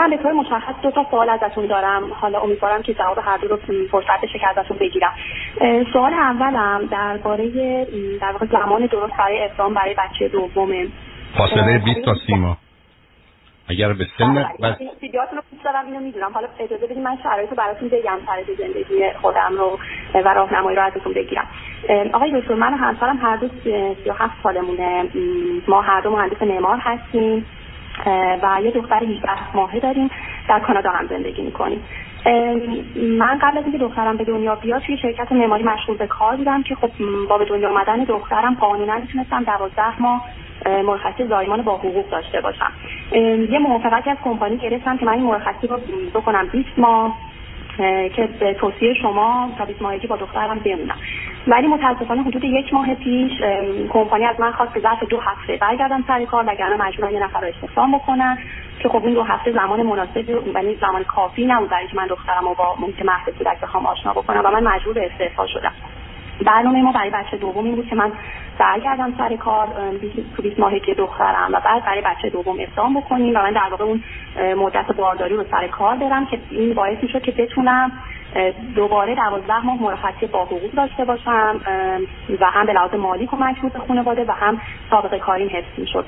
من به طور مشخص دو تا سوال ازتون دارم. حالا امیدوارم که جواب هر دو رو فرصت بشه که ازتون بگیرم. سوال اولم درباره در واقع زمان درست برای اقدام برای بچه دومه. فاصله 20 تا 30 ماه اگر به سن بس ویدیوهاتون رو دوست دارم اینو می‌دونم. حالا اجازه بدید من شرایط رو براتون بگم شرایط زندگی خودم رو و راهنمایی رو ازتون بگیرم. آقای دکتر من و همسرم هر دو 37 سالمونه. ما هر دو مهندس معمار هستیم. و یه دختر 18 ماهه داریم. در کانادا هم زندگی می‌کنیم. من قبل از اینکه دخترم به دنیا بیاد توی شرکت معماری مشغول به کار بودم که خب با به دنیا آمدن دخترم قانونا می‌تونستم دوازده ماه مرخصی زایمان با حقوق داشته باشم. یه موافقتی از کمپانی گرفتم که من این مرخصی رو بکنم 20 ماه که به توصیه شما تا 20 ماهگی با دخترم بمونم. ولی متاسفانه حدود یک ماه پیش کمپانی از من خواست که ظرف دو هفته برگردم سر کار وگرنه مجبورم یه نفر رو استخدام بکنن که خب این دو هفته زمان مناسبی یعنی زمان کافی نبود برای که من دخترم رو با محیط مهد کودک بخوام آشنا بکنم و من مجبور به استعفا شدم. برنامه ما برای بچه دوم این بود که من برگردم سر کار تو 20 ماهه که دخترم و بعد برای بچه دوم اقدام بکنیم و من در واقع اون مدت بارداری رو سر کار برم که این باعث می‌شد که بتونم دوباره دوازده ماه مرخصی با حقوق داشته باشم و هم به لحاظ مالی کمک بود به خانواده و هم سابقه کاریم حفظ می‌شد.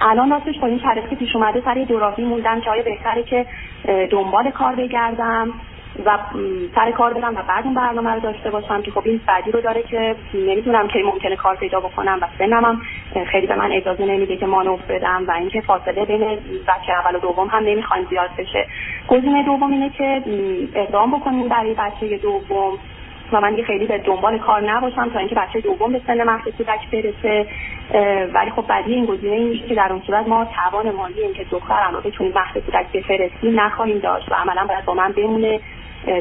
الان راستش با این شرایطی که پیش اومده سر دوراهی موندم که آیا بهتره که دنبال کار بگردم؟ و سر کار برم و بعد اون برنامه رو داشته باشم که خب این بعدی رو داره که نمی‌دونم که ممکنه کار پیدا بکنم و سنم هم خیلی به من اجازه نمیده که مانور بدم و اینکه فاصله بین بچه اول و دوم هم نمی‌خوایم زیاد بشه. گزینه دوم اینه که اقدام بکنیم برای بچه دوم و من دیگه خیلی به دنبال کار نباشم تا اینکه بچه دوم به سن مهد کودک برسه. ولی خب بعدی این گزینه این که در اون صورت ما توان مالی اینکه دخترم رو بتونیم مهد کودک بفرستیم نخواهیم داشت و عملا باید با من بمونه.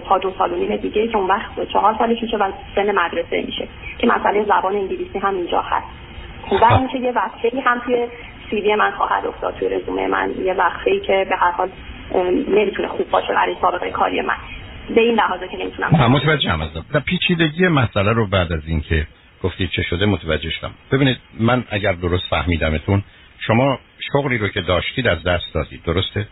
تا دو سال و نیم دیگه که اون وقت چهار سالش میشه و سن مدرسه میشه. که مسئله زبان انگلیسی هم اینجا هست و اینکه یه وقتی هم توی سیوی من خواهد افتاد. توی رزومه من یه وقتی که به هر حال نمی‌تونه خوب باشه برای سابقه کاری من. به این لحاظه که نمی‌تونم متوجهم هستم. پیچیدگی مسئله رو بعد از اینکه گفتید چه شده متوجه شدم. ببینید من اگر درست فهمیدمتون شما شغلی رو که داشتید از دست دادید. درسته؟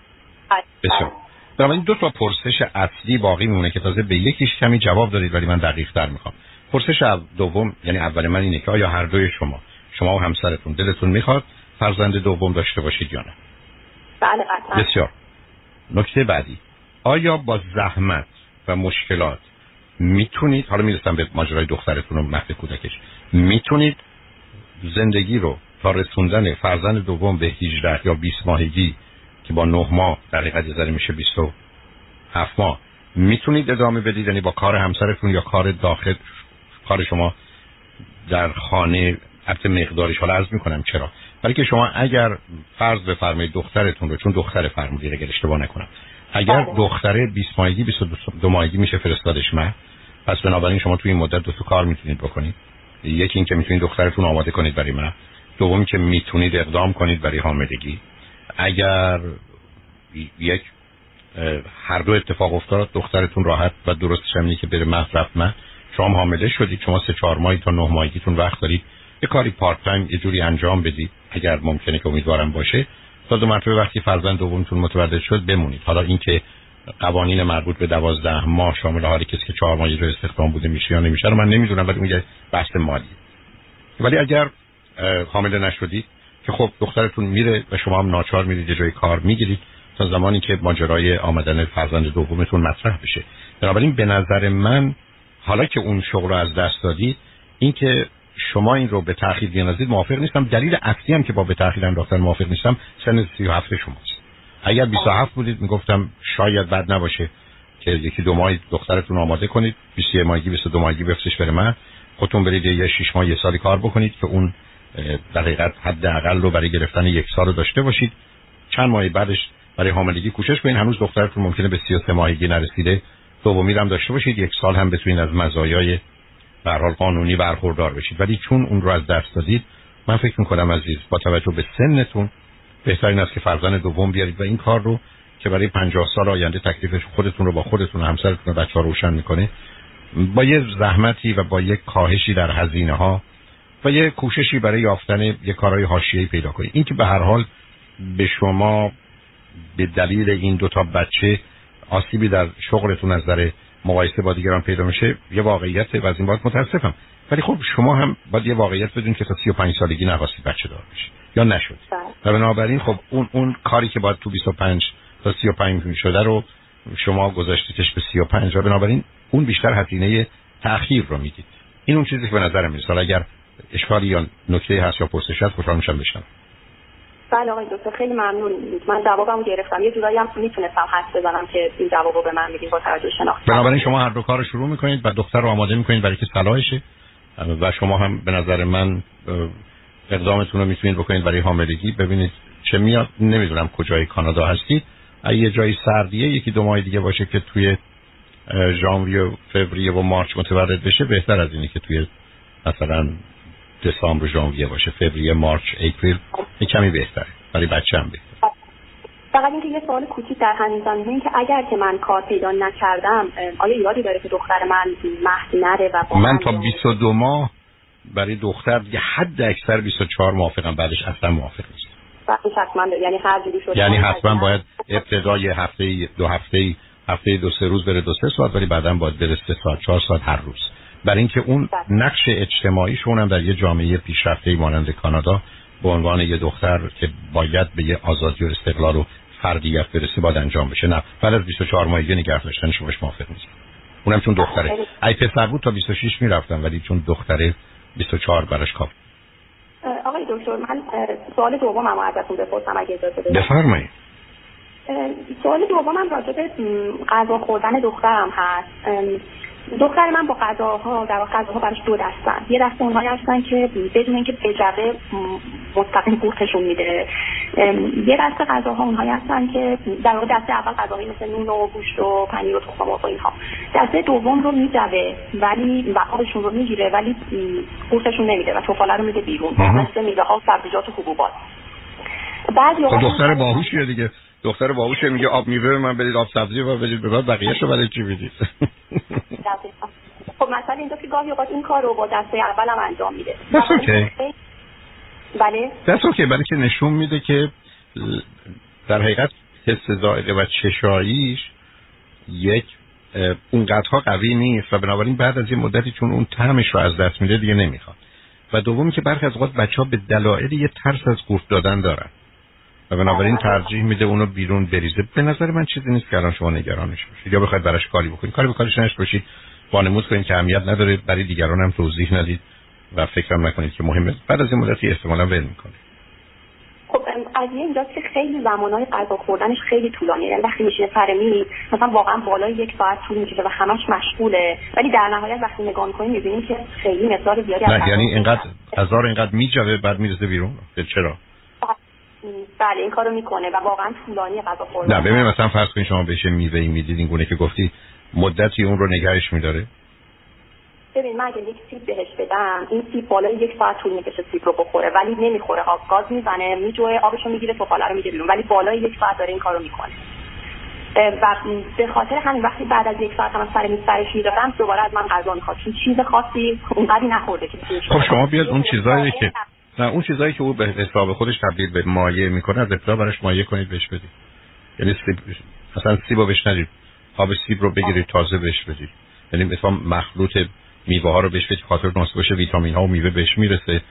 بله. بسیار. بنابراین دو تا پرسش اصلی باقی میمونه که تازه به یکیش کمی جواب دادید ولی من دقیق تر می‌خوام. پرسش دوم یعنی اول من اینه که آیا هر دوی شما شما و همسرتون دلتون می‌خواد فرزند دوم داشته باشید یا نه؟ بله بسیار. نکته بعدی. آیا با زحمت و مشکلات می‌تونید حالا می‌رسم به ماجرای دخترتون و مهد کودکش می‌تونید زندگی رو تا رسوندن فرزند دوم به 18 یا 20 ماهگی که با نه ماه در حقیقت میشه 27 ماه. می‌تونید ادامه بدید؟ یعنی با کار همسرتون یا کار داخل؟ کار شما در خانه حتی مقدارش حالا عرض می‌کنم چرا. ولی که شما اگر فرض بفرمایید دخترتون رو چون دختر فرمودید اگر اشتباه نکنم. اگر بله. دختره 20 ماهگی 22 ماهگی میشه فرستادش من پس بنابراین شما توی این مدت دو تا کار می‌تونید بکنید. یکی اینکه می‌تونید دخترتون آماده کنید برای من. دومی که می‌تونید اقدام کنید برای حاملگی. اگر یک هر دو اتفاق افتاد دخترتون راحت و درست همینی که بره مصرف من شما حامله شدید. شما سه چهار ماهی تا نه ماهیتون وقت دارید. یه کاری پارت تایم یه جوری انجام بدید. اگر ممکنه که امیدوارم باشه. تا دو مرتبه وقتی فرزند دومتون متولد شد بمونید. حالا اینکه قوانین مربوط به دوازده ماه شامل حالی کسی که چهار ماهی رو استخدام بوده میشه یا نمیشه رو من نمی‌دونم ولی اون بحث مالی ولی اگر حامله نشدید که خب دخترتون میره و شما هم ناچار میرید جای کار می‌گیرید تا زمانی که ماجرای آمدن فرزند دومتون مطرح بشه. بنابراین به نظر من حالا که اون شغل رو از دست دادید اینکه شما این رو به تاخیر بیاندازید موافق نیستم. دلیل اصلی هم که با به تاخیر انداختن موافق نیستم سن 37 شماست. اگر 27 بودید می‌گفتم شاید بد نباشه که یکی دو ماه دخترتون آماده کنید. 21 ماهگی 22 ماهگی بفرستش بره من. خودتون برید یه 6 ماه یه سالی کار بکنید که اون در حقیقت حداقل رو برای گرفتن یک سال رو داشته باشید. چند ماه بعدش برای حاملگی کوشش کنید. هنوز دخترتون ممکنه به 33 ماهگی نرسیده. دومی هم داشته باشید. یک سال هم بتونید از مزایای به قانونی برخوردار بشید. ولی چون اون رو از دست دادید من فکر می‌کنم عزیز با توجه به سنتون بهترین است که فرزند دوم بیارید و این کار رو که برای 50 سال آینده تکلیفش خودتون رو با خودتون و همسرتون و بچه‌ها روشن می‌کنه با یه زحمتی و با یک کاهشی در هزینه ها و یه کوششی برای یافتن یه کارهای حاشیه‌ای پیدا کنید این که به هر حال به شما به دلیل این دو تا بچه آسیبی در شغلتون از نظر مقایسه با دیگران پیدا میشه یه واقعیت و از این باید متاسفم. ولی خب شما هم باید یه واقعیت بدون که تا 35 سالگی نخواستید بچه دار بشید یا نشد بله. و بنابراین خب اون اون کاری که باید تو 25 تا 35 شده رو شما گذاشتیدش به 35 و بنابراین اون بیشتر هزینه تأخیر رو می‌دید. این اون چیزی که به نظر میاد اگر اشکالی یا نکته هست یا پرسش هست خوشحال میشم بشنوم. بله آقای دکتر خیلی ممنون. من جوابمو گرفتم. یه جورایی هم می‌تونستم حد بزنم که این جوابو به من میدین با توجه شناخت بنابراین شما هر دو کار رو شروع می‌کنید و دختر رو آماده می‌کنید برای که صلاحشه. و شما هم به نظر من اقدامتون رو می‌تونید بکنید برای حاملگی. ببینید چه میاد. نمی‌دونم کجای کانادا هستید یه جایی سردیه یکی دو ماه دیگه باشه که توی ژانویه و فوریه و مارچ متولد بشه بهتر از اینه که توی مثلا دسامبر ژانویه باشه فوریه مارچ اپریل یه کمی بهتره. برای بچه هم بهتر فقط اینکه یه سوال کوچیک در همین زمینه این که اگر که من کار پیدا نکردم آیا یادی داره که دختر من مهد نره و من تا 22 ماه برای دختر یه حد اکثر 24 موافقم بعدش اصلا موافق نیست یعنی هر جوری شده یعنی حتما باید ابتدای هفته دو هفته هفته دو سه روز بره دو سه ساعت ولی بعدا باید بره سه ساعت چهار ساعت هر روز. برای اینکه اون بله. نقش اجتماعیشون هم در یه جامعه پیشرفته مانند کانادا به عنوان یه دختر که باید به یه آزادی و استقلال و فردیت برسه باید انجام بشه. نه. بعد از 24 ماهگی نگه داشتن شما موافق نیست اونم چون دختره. ای پسر بود تا 26 می‌رفتم ولی چون دختره 24 براش کافی آقای دکتر من سوال دومم ازتون بپرسم اگه اجازه بدید. بفرمایید. سوال دومم راجع به غذا خوردن دخترم هست. دختر من با غذاها در غذاها براش دو دستن. یه دسته اونهایی هستن که بدون اینکه بجوه مستقیم قورتشون میده. یه دسته غذاها اونهایی هستن که در واقع دسته اول غذاهایی مثل نون و گوشت و پنیر و تخم مرغ و اینها. دسته دوم رو میجوه ولی و آبشون رو می‌گیره ولی قورتشون نمیده و توفاله رو میده بیرون. مثل میوه ها سبزیجات و حبوبات. بعضی خب دختر باهوشیه دیگه. دختر باهوشه میگه آب میوه من بدید آب سبزی و بدید به بعد بقیه‌شو برای چی بدید خب مثلا اینجا که گاهی اوقات این کار رو با دسته اولم انجام میده. بله. That's اوکی برای که نشون میده که در حقیقت حس زائقه و چشاییش یک اونقدرها قوی نیست و بنابراین بعد از یه مدتی چون اون طعمش رو از دست میده دیگه نمی‌خواد. و دومی که برخی از اوقات بچه ها به دلایل یه ترس از قورت دادن دارن. و بنابراین ترجیح میده اونو بیرون بریزه. به نظر من چیزی نیست که الان شما نگرانش باشید. یا بخواید براش کاری بکنید. کاری به کارش نش باشید. وانمود کنید که اهمیت نداره. برای دیگران هم توضیح ندید و فکرم نکنید که مهمه. بعد از این مدتی احتمالا ول می‌کنه خب قضیه اینجاست که خیلی زمانهای غذا خوردنش خیلی طولانیه یعنی وقتی میشه سر میز مثلا واقعا بالای یک ساعت طول می‌کشه و همش مشغوله. ولی در نهایت وقتی نگاه می‌کنیم می‌بینیم که خیلی مقدار زیادی نه یعنی اینقدر هزار اینقدر میجوه بعد می‌رسه بیرون. چرا؟ بله این کارو می‌کنه و واقعا طولانی غذا خوردن. نه ببین مثلا فرض کنید شما بهش میوه می‌دید این گونه که گفتی مدتی اون رو نگهش میداره؟ ببین من اگه یک سیب بهش بدم این سیب بالای یک ساعت طول می‌کشه سیب رو بخوره ولی نمی‌خوره. آب گاز می‌زنه میجوه آبشو می‌گیره توفاله رو بیرون. ولی بالای یک ساعت داره این کارو می‌کنه. و به خاطر همین وقتی بعد از یک ساعت هم سر میز سرش میدارم دوباره از من غذا می‌خواد. چون چیز خاصی اونقدی نخورده که خب شما بیاد اون چیزایی که نه اون چیزایی که او به حساب خودش تبدیل به مایع می‌کنه از ابتدا براش مایع کنید بهش بدید. یعنی سیب مثلا سیب رو بهش ندید. آب سیب رو بگیرید تازه بهش بدید. یعنی مثلا مخلوط میوه ها رو بهش بدید خاطر ناس باشه ویتامین ها و میوه بهش می‌رسه.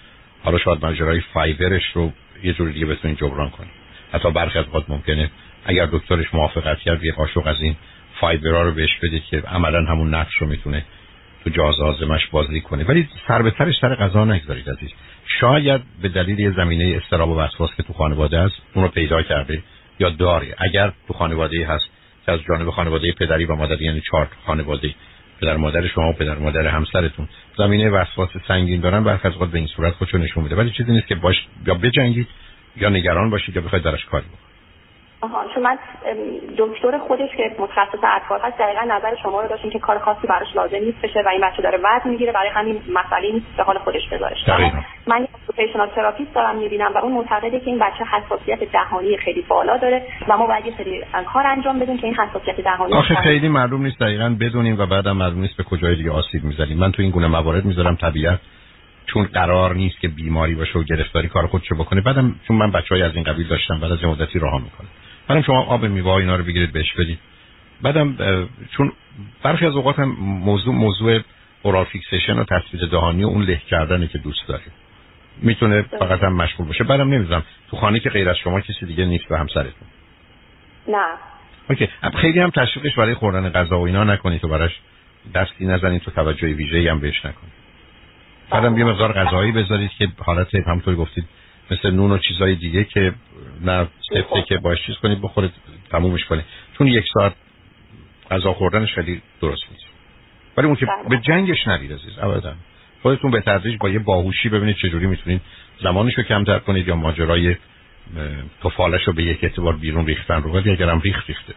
حالا شاید ماجرای فایبرش رو یه جور دیگه بتونید جبران کنید. حتی برخی از ممکنه اگر دکترش موافقت کرد یه قاشق از این فایبرها رو بهش بدید که عملا همون نقش رو می‌تونه تو جاز آزمش بازی کنه. ولی سر به سرش سر غذا نگذارید عزیز. شاید به دلیل یه زمینه استراب و وسواس که تو خانواده است رو پیدا کرده یا داره اگر تو خانواده هست که از جانب خانواده پدری و مادری یعنی چهار خانواده پدر مادر شما و پدر مادر همسرتون زمینه وسواس سنگین دارن برخی از به این صورت خودشو نشون میده. ولی چیزی نیست که باش یا بجنگید یا نگران باشید یا بخواید درش کاری بکنید. آها چون من دکتر خودش که متخصص اطفال هست دقیقا نظر شما رو داشتیم که کار خاصی براش لازم نیست بشه و این بچه داره وزن می‌گیره برای همین مسئله نیست به حال خودش بذارش من یه occupational therapist دارم می‌بینم و اون معتقده که این بچه حساسیت دهانی خیلی بالا داره و ما باید یه سری کار انجام بدیم که این حساسیت دهانی آخه خیلی معلوم نیست دقیقا بدونیم و بعدم معلوم نیست به کجای دیگه آسیب می‌زنیم. من تو این گونه موارد می‌ذارم طبیعت. چون قرار نیست که بیماری باشه و گرفتاری کار خودشو بکنه. بعدم چون من بچهای از این قبیل داشتم بعد از مدتی راه می‌کنه بعدم شما آب میوه اینا رو بگیرید بهش بدید بعدم چون برخی از اوقات هم موضوع موضوع اورال فیکسیشن و تصویر دهانی و اون له کردنه که دوست دارید می‌تونه فقط هم مشغول باشه. بعدم نمی‌دونم تو خانه که غیر از شما کسی دیگه نیست و همسرتون؟ نه. اوکی. خیلی هم تشویقش برای خوردن غذا و اینا نکنید تو براش. دستی نزنید تو توجه ویژه‌ای هم بهش نکنید بعدم یه مقدار غذایی بذارید که حالت همطور گفتید. مثل نون و چیزای دیگه که نه سفته که باش چیز کنید بخورید تمومش کنید. چون یک ساعت غذا خوردنش خیلی درست نیست. ولی اون که بله. به جنگش نرید عزیز ابدا. خودتون به تدریج با یه باهوشی ببینید چجوری می‌تونید زمانش رو کمتر کنید یا ماجرای توفالش رو به یک اعتبار بیرون ریختن رو. ولی اگرم ریخت ریخته.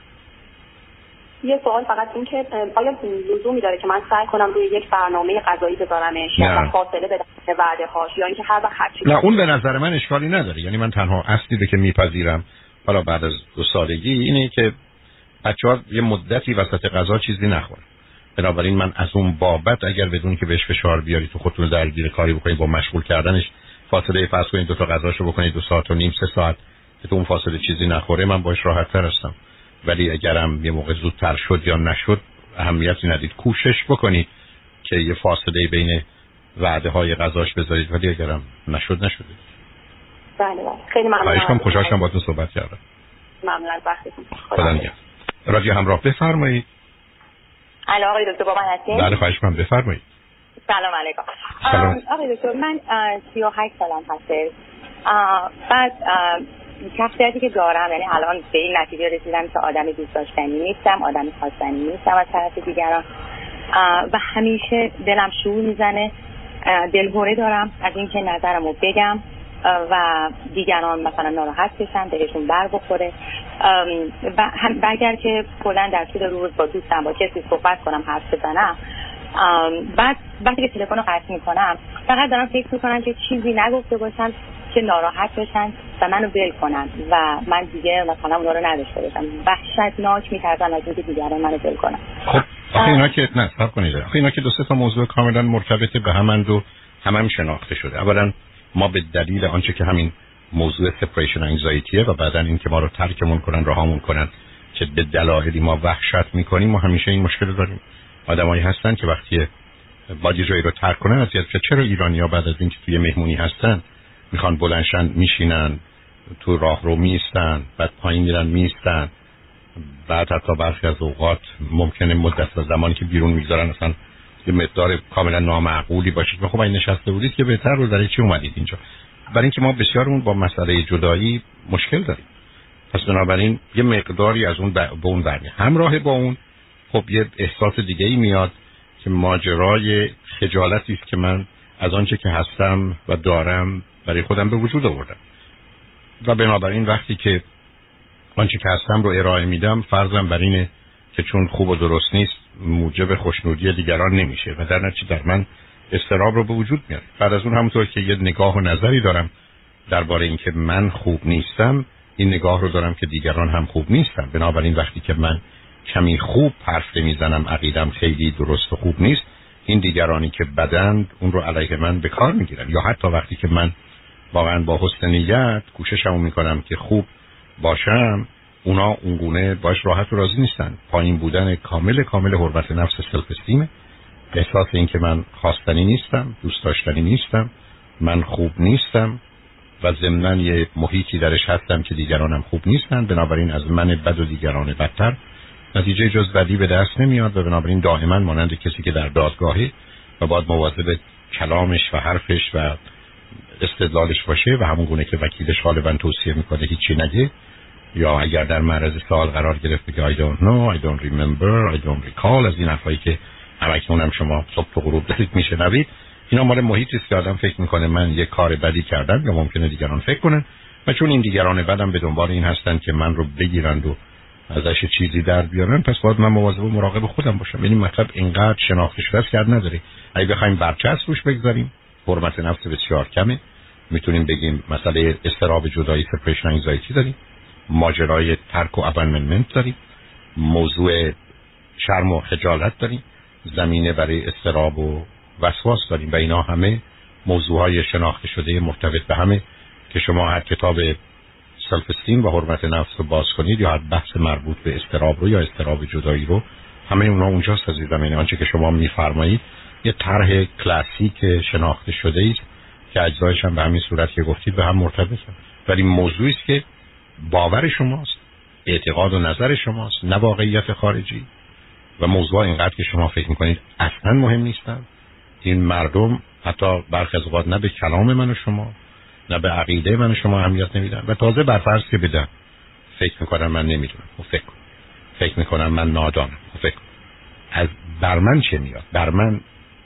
یه سوال فقط این که آیا لزومی داره که من سعی کنم روی یک برنامه غذایی بذارمش یا فاصله بدم وعده هاش یا اینکه هر وقت هرچی نه اون به نظر من اشکالی نداره. یعنی من تنها اصلی رو که میپذیرم حالا بعد از دو سالگی اینه که بچه ها یه مدتی وسط غذا چیزی نخورن. بنابراین من از اون بابت اگر بدون که بهش فشار بیاری تو خودتون درگیر کاری بکنید با مشغول کردنش فاصله فرض کنید دو تا غذاشو بکنید دو ساعت و نیم سه ساعت که تو اون فاصله چیزی نخوره من باش راحت تر هستم. ولی اگرم یه موقع زودتر شد یا نشد اهمیتی ندید. کوشش بکنید که یه فاصله بین وعده های غذاش بذارید ولی اگرم نشد نشد. بله بله. خیلی ممنون. خوشحال با تو صحبت کردم. ممنون از وقتتون. خدا نگهدار. رادیو همراه بفرمایید. الو آقای دکتر با من هستین؟ بله خواهش کنم بفرمایید. سلام علیکم. سلام. آقای دکتر من 38 سالم هست بعد شخصیتی که دارم. یعنی الان به این نتیجه رسیدم که آدم دوست داشتنی نیستم آدم خواستنی نیستم از طرف دیگران. و همیشه دلم شور می‌زنه. دلهوره دارم از اینکه نظرم رو بگم و دیگران مثلا ناراحت بشن بهشون بر بخوره. و اگر که کلا در طول روز با دوستم با کسی صحبت کنم حرف بزنم بعد وقتی که تلفن رو قطع می‌کنم فقط دارم فکر می‌کنم که چیزی نگفته باشم. که ناراحت بشن و منو ول کنن. و من دیگه مثلا اونا رو نداشته باشم. وحشتناک میترسم از اینکه دیگران منو ول کنن. خب آخه اینا که نه صبر کنید. آخه اینا که دو سه تا موضوع کاملا مرتبط به همند و هم, هم شناخته شده. اولا ما به دلیل آنچه که همین موضوع سپریشن انگزایتیه و بعدا اینکه ما رو ترکمون کنن راهمون کنن که به دلایلی ما وحشت می‌کنیم ما همیشه این مشکل داریم. آدمایی هستن که وقتی با جایی رو ترک کنن از چرا ایرانیا بعد از اینکه توی مهمونی هستن می‌خوان بلنشن میشینن تو راه رو میستن بعد پایین میرن میستن. بعد حتی برخی از اوقات ممکنه مدت از زمانی که بیرون می‌گذارن اصلا یه مقدار کاملا نامعقولی باشید. خب این نشسته بودید که بهتر رو برای چی اومدید اینجا؟ برای اینکه ما بسیارمون با مسئله جدایی مشکل داریم. پس بنابراین یه مقداری از اون به اون برمی. همراه با اون خب یه احساس دیگه ای میاد که ماجرای خجالتی است که من از آنچه که هستم و دارم برای خودم به وجود آوردم. و بنابراین وقتی که آنچه که هستم رو ارائه میدم فرضم بر اینه که چون خوب و درست نیست موجب خوشنودی دیگران نمیشه. و در نتیجه در من استراب رو به وجود میاره. بعد از اون همونطور که یه نگاه و نظری دارم درباره اینکه من خوب نیستم این نگاه رو دارم که دیگران هم خوب نیستن. بنابراین وقتی که من کمی خوب حرف می‌زنم عقیدم خیلی درست و خوب نیست این دیگرانی که بدند اون رو علیه من به کار می‌گیرن. یا حتی وقتی که من واقعا با حسن نیت کوششمو می‌کنم که خوب باشم. اونا اونگونه باش راحت و راضی نیستن. پایین بودن کامل کامل حرمت نفس سلف استیمه احساس این که من خواستنی نیستم دوست داشتنی نیستم من خوب نیستم و ضمنا یه محیطی درش هستم که دیگرانم خوب نیستن بنابراین از من بد و دیگران بدتر. نتیجه جز بدی به دست نمیاد و بنابراین دائما مانند کسی که در دادگاهی و باید مواظب کلامش و حرفش و استدلالش باشه و همون گونه که وکیلش غالبا توصیه می‌کنه هیچی نگه. یا اگر در معرض سوال قرار گرفته که I don't know, I don't remember, I don't recall از این حرفایی که همکنون هم شما صبح و غروب دارید میشنوید. اینا مال محیطی است که آدم فکر می‌کنه من یه کار بدی کردم یا ممکنه دیگران فکر کنن. و چون این دیگران بدم به دنبال این هستن که من رو بگیرند و ازش چیزی در بیارن پس باید من مواظب و مراقب خودم باشم. یعنی مطلب اینقدر شناخته شده کرد نداره. اگه بخوایم برچسب روش بگذاریم. حرمت نفس بسیار کمه. می‌تونیم بگیم مسئله استراب جدایی سپریشن انگزایتی داریم. ماجرای ترک و ابنمنت داریم. موضوع شرم و خجالت داریم. زمینه برای استراب و وسواس داریم و اینا همه موضوع های شناخته شده مرتبط به همه که شما هر کتاب سلف و حرمت نفس رو باز کنید یا هر بحث مربوط به استراب رو یا استراب جدایی رو همه اونا اونجاست عزیزم. یعنی آنچه که شما میفرمایید یه طرح کلاسیک شناخته شده است که اجزایش هم به همین صورت که گفتید به هم مرتبط ولی موضوعی است که باور شماست اعتقاد و نظر شماست نه واقعیت خارجی. و موضوع اینقدر که شما فکر می‌کنید اصلا مهم نیستن. این مردم حتی برخی از نه به کلام من و شما نه به عقیده من و شما اهمیت نمیدن. و تازه برفرض که بدن. فکر می‌کنم من نمی‌دونم. و خب فکر فکر می‌کنم من نادانم و خب فکر از بر من چه میاد؟ بر من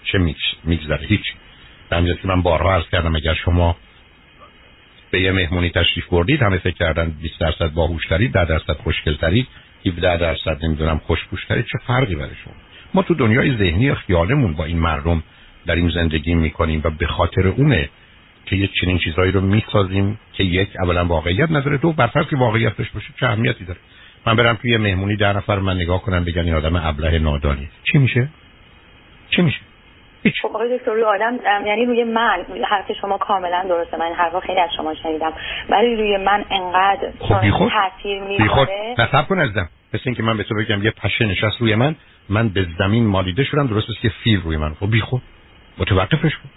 چه میگذره؟ هیچ. به که من بارها عرض کردم اگر شما به یه مهمونی تشریف بردید همه فکر کردن 20 درصد باهوشترید 10 درصد خوشگلترید 17 درصد نمی‌دونم خوشپوشترید چه فرقی برای شما؟ ما تو دنیای ذهنی خیالمون با این مردم در این زندگی می‌کنیم و به خاطر اونه که یک چنین چیزهایی رو می‌سازیم که یک اولا واقعیت نداره دو برفرض که واقعیت داشته باشه چه اهمیتی داره؟ من برم توی مهمونی در نفر من نگاه کنم بگن این آدم ابله نادانی چی میشه؟ چی میشه؟ خب آقای دکتر روی آدم یعنی روی من حرف شما کاملا درسته. من حرفا خیلی از شما شنیدم. ولی روی من انقدر خب تاثیر می‌ذاره نصب کن ازدم مثل اینکه من به تو بگم یه پشه نشست روی من من به زمین مالیده شدم درست است که فیل روی من. خب بیخود. متوقفش کن.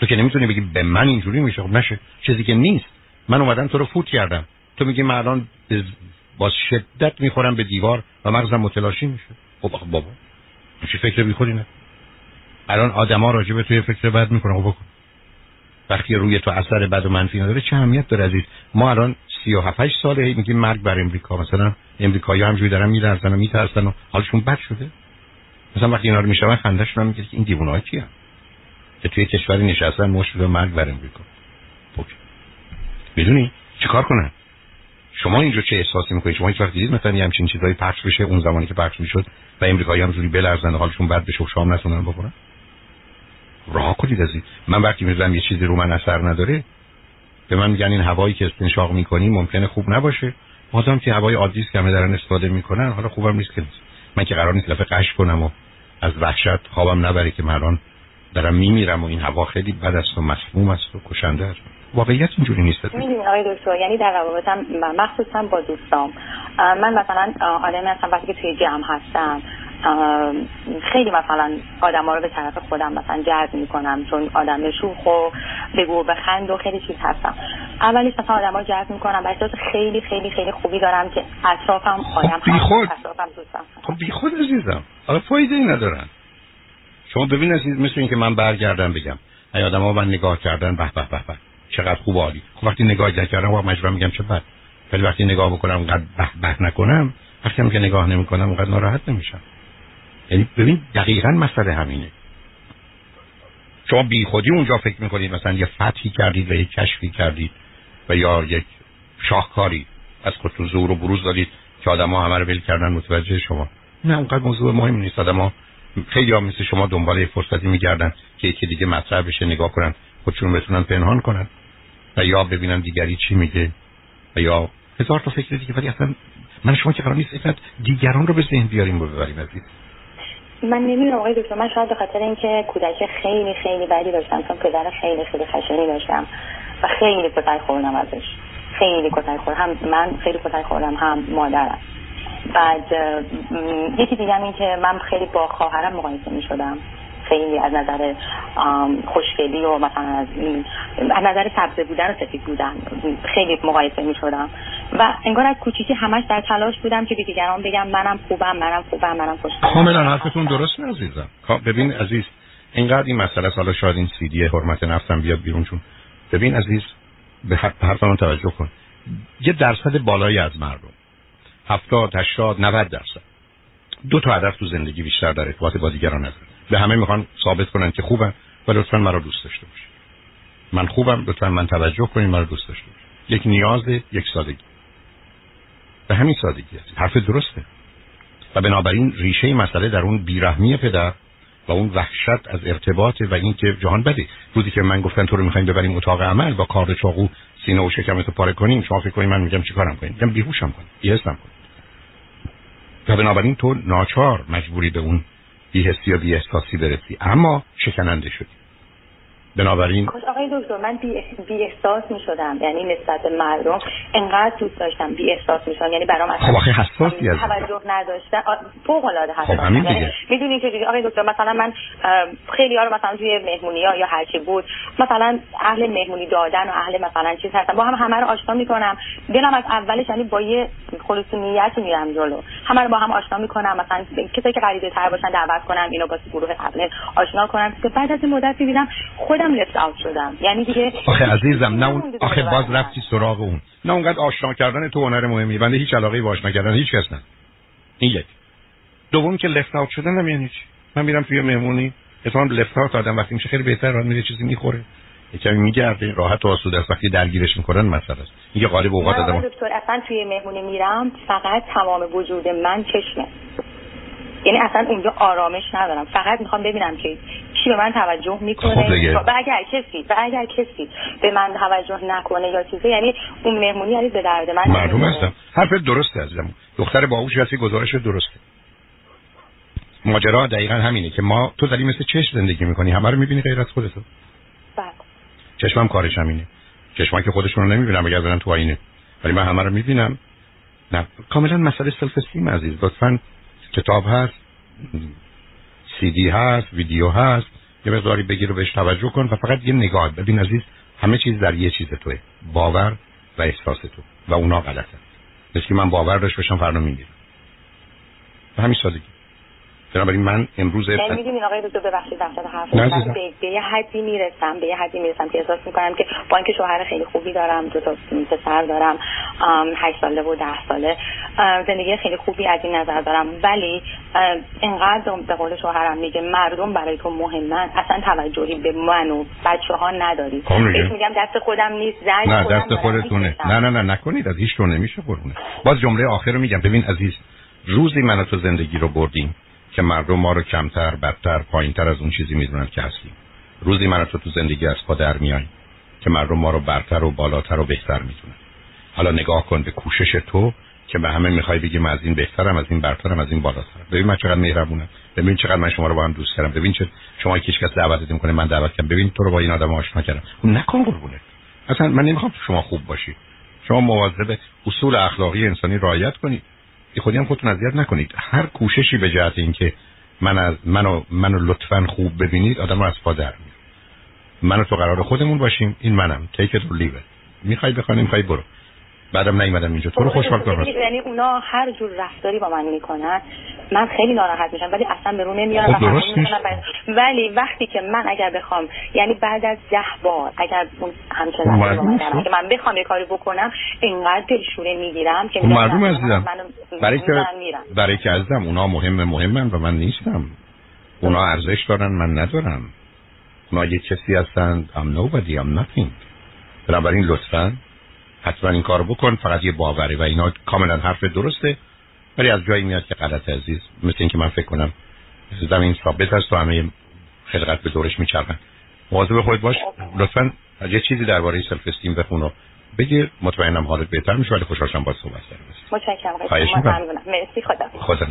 تو که نمی‌تونی بگی به من اینجوری میشه. خب نشه. چیزی که نیست. من اومدم تو رو فوت کردم. تو میگی من الان با شدت می‌خورم به دیوار و مغزم متلاشی میشه. خب بابا چی فکر بی خودی نه؟ الان آدما راجع به توی فکر بد می‌کنه. خب بکن. وقتی روی تو اثر بد و منفی نداره چه اهمیت داره عزیز؟ ما الان 37 ساله میگیم مرگ بر امریکا. مثلا امریکایی همجوری دارن میلرزن و میترسن و حالشون بد شده. مثلا وقتی اینا رو میشنون خندهشون میگه که این دیوونه‌ها کیه؟ که توی کشوری نشستن مشت به مرگ بر امریکا. می‌دونی؟ چیکار کنن شما اینجا چه احساسی می‌کنید شما هیچ وقت دیدید مثلا یه همچین چیزایی پخش بشه؟ اون زمانی که پخش می‌شد و امریکایی هم جوری بلرزن حالشون بد بشه و شام نتونن بخورن؟ راه کنید از این. من وقتی می‌ذارم یه چیزی رو من اثر نداره به من میگن این هوایی که استنشاق می‌کنی ممکنه خوب نباشه. بازم که هوای عادی که دارن استفاده می‌کنن حالا خوبم نیست که. من که قرار نیست لفه قش کنم و از وحشت خوابم نبره که من دارم میمیرم و این هوا خیلی بد است و مسموم است و کشنده است. واقعیت اینجوری نیست. می‌دونی آقای دکتر یعنی در روابطم مخصوصا با دوستام من مثلا آدمی هستم وقتی که توی جمع هستم. خیلی مثلا آدم ها رو به طرف خودم مثلا جذب می‌کنم چون آدم شوخ و بگو بخند و خیلی چیز هستم. اولیش مثلا آدم ها جذب می‌کنم و احساس خیلی خیلی خیلی خوبی دارم که اطرافم آدم خب بی خود خب بی خود عزیزم. حالا فایده ای ندارن. شما ببین عزیز مثل اینکه من برگردم بگم. ای آدم ها من نگاه کردن به به به به. چقدر خوب عالی. خب وقتی نگاه نکردم و مجبورم میگم چه بد. ولی وقتی نگاه بکنم اونقدر به به نکنم وقتی هم که نگاه نمی‌کنم اونقدر ناراحت نمیشم. یعنی ببین دقیقا مسئله همینه. شما بی خودی اونجا فکر می‌کنید مثلا یه فتحی کردید و یه کشفی کردید و یا یک شاهکاری از خودتون زور و بروز دادید که آدم ها همه رو بل کردن متوجه شما. نه اونقدر موضوع مهم نیست. آدم ها خیلی ها مثل شما دنبال یه فرصتی میگردن که یکی دیگه مطرح بشه نگاه کنن خودشون بتونن پنهان کنن و یا ببینن دیگری چی میگه و یا هزار تا فکر دیگه. ولی اصلا من شما که قرار نیست دیگران رو به ذهن بیاریم و ببریم من نمی‌دونم آقای دکتر من شاید به خاطر اینکه کودک خیلی خیلی بدی داشتم چون پدر خیلی خیلی خشنی داشتم و خیلی کتک خوردم ازش. خیلی کتک خوردم هم من خیلی کتک خوردم هم مادرم. بعد یکی دیگه این که من خیلی با خواهرم مقایسه می شدم خیلی از نظر خوشگلی و مثلا از, از نظر سبزه بودن و سفید بودن خیلی مقایسه می شدم و انگار از کوچیکی همش در تلاش بودم که به دیگران بگم منم خوبم منم خوبم منم خوشگلم کاملا حرفتون درست عزیزم. خب، ببین عزیز اینقدر این مسئله حالا شاید این سیدی حرمت نفسم بیاد بیرون چون ببین عزیز به حرفمون توجه کن. یه درصد بالایی از مردم هفتاد هشتاد 90 درصد. دو تا هدف تو زندگی بیشتر در ارتباط با دیگران نداره به همه می‌خوان ثابت کنن که خوبم و لطفا مرا دوست داشته باشید. من خوبم لطفا من توجه کنید مرا دوست داشته باشید. یک نیاز یک سادگی. به همین سادگی است حرف درسته. و بنابراین ریشه مسئله در اون بیرحمی پدر و اون وحشت از ارتباط و اینکه جهان بده. روزی که من گفتن تو رو می‌خوایم ببریم اتاق عمل با کار چاقو سینه و شکمتو پاره کنیم. شما فکر کنید من میگم چیکارم کنیم؟ میگم بیهوشم کنیم. بیهستم کنیم. و بنابراین تو ناچار مجبوری به اون بیهستی یا بیاحساسی برسی. اما شکننده شدی. بنابراین آقای دکتر من بی, بی احساس می شدم یعنی نسبت مردم انقدر دوست داشتم بی احساس می شدم یعنی برام خب آخه حساسی از توجه نداشتن فوق العاده خب همین یعنی دیگه. می‌دونی که آقای دکتر مثلا من خیلی ها رو مثلا توی مهمونی ها یا هر چی بود مثلا اهل مهمونی دادن و اهل مثلا چیز هستم با هم همه رو آشنا می‌کنم. دلم از اولش یعنی با یه خلوص نیتی میرم جلو. همه رو با هم آشنا می‌کنم. مثلا کسایی که غریبه تر باشن دعوت کنم اینو با گروه قبل آشنا کنم. که بعد از این مدت ببینم خودم لفت اوت شدم. یعنی دیگه آخه عزیزم نه اون آخه باز رفتی سراغ اون. نه اونقدر آشنا کردن تو هنر مهمی بنده هیچ علاقه به آشنا کردن هیچ کس نه. این یک. دوم که لفت اوت شدن هم یعنی چی؟ من میرم توی مهمونی اتفاقا لفت اوت آدم وقتی میشه خیلی بهتر راه میره چیزی می‌خوره. یکمی میگرده راحت و آسوده است. وقتی درگیرش می‌کنن مسئله است میگه غالب اوقات آدم دکتر اصلا توی مهمونی میرم فقط تمام وجود من چشمه. یعنی اصلا اونجا آرامش ندارم. فقط می‌خوام ببینم که کی به من توجه می‌کنه. خب و اگر کسی و اگر کسی به من توجه نکنه یا چیزی یعنی اون مهمونی یعنی به درد من معلوم هستم حرف درسته عزیزم. دختر باهوش هستی گزارش درسته. ماجرا دقیقا همینه که ما تو داری مثل چشم زندگی می‌کنی. همه رو می‌بینی غیر از خودتو. بله. چشمم کارش همینه. چشما که خودشون رو نمی‌بینم اگر برن تو آینه. ولی من همه رو می‌بینم. نه کاملا مسئله سلف استیم عزیز. لطفا کتاب هست سی دی هست ویدیو هست یه مقداری بگیر و بهش توجه کن و فقط یه نگاه. ببین عزیز همه چیز در یه چیز توه باور و احساس تو و اونا غلطه مثل من باور داشت باشم فردا می‌گیرم. به همین سادگی. بنابراین من امروز یعنی می‌دونین آقای دکتر ببخشید وسط حرف من به, به یه حدی می‌رسم به یه حدی می‌رسم که احساس می‌کنم که با اینکه شوهر خیلی خوبی دارم دو تا پسر دارم هشت ساله و ده ساله زندگی خیلی خوبی از این نظر دارم. ولی اینقدر به قول شوهرم میگه مردم برای تو مهمن اصلا توجهی به من و بچه ها نداری. خب میگم. دست خودم نیست زنگ نه دست خودتونه. نه نه نه نکنید از هیچ نمیشه قربونه. باز جمله آخر رو میگم. ببین عزیز روزی من تو زندگی رو بردیم. که مردم ما رو کمتر بدتر پایینتر از اون چیزی می‌دونن که هستیم. روزی من تو تو زندگی از پا در میاییم که مردم ما رو برتر و بالاتر و بهتر می‌دونن. حالا نگاه کن به کوشش تو که به همه می‌خوای بگی من از این بهترم از این برترم از این بالاترم. ببین من چقدر مهربونم. ببین چقدر من شما رو با هم دوست کردم ببین چه شما هیچ کس دعوتت می‌کنه من دعوت کردم. ببین تو رو با این آدم آشنا کردم. نکن قربونه اصلا من نمی‌خوام شما خوب باشی. شما مواظب اصول اخلاقی انسانی رعایت کنید خودی هم خودتون اذیت نکنید. هر کوششی به جهت اینکه من از منو منو لطفا خوب ببینید آدم رو از پا در میاره منو تو قرار خودمون باشیم این منم. تیک ات لیو می‌خوای بخوانیم می‌خوای برو. بعدم نیومدم اینجا. تو رو خوشحال کنم. یعنی اونا هر جور رفتاری با من می‌کنن من خیلی ناراحت میشم ولی اصلا به رو نمیارم خب ولی وقتی که من اگر بخوام یعنی بعد از ده بار اگر اون همچنان که من بخوام یه کاری بکنم اینقدر دلشوره می‌گیرم که مردم عزیزم. برای که برای که عزیزم اونا مهم مهمن و من نیستم. اونا ارزش دارن من ندارم. اونا یه کسی هستند. I'm nobody I'm nothing. بنابراین لطفا حتما این کار بکن. فقط یه باوره و اینا کاملا حرف درسته. ولی از جایی میاد که غلط عزیز. مثل اینکه من فکر کنم زمین ثابت هست و همه خلقت به دورش میچرخن. مواظب خود باش. لطفا یه چیزی درباره سلف استیم بخون و بگیر. مطمئنم حالت بهتر میشه. ولی خوشحال شدم با صحبت کردم. متشکرم. مرسی. خدا. خدا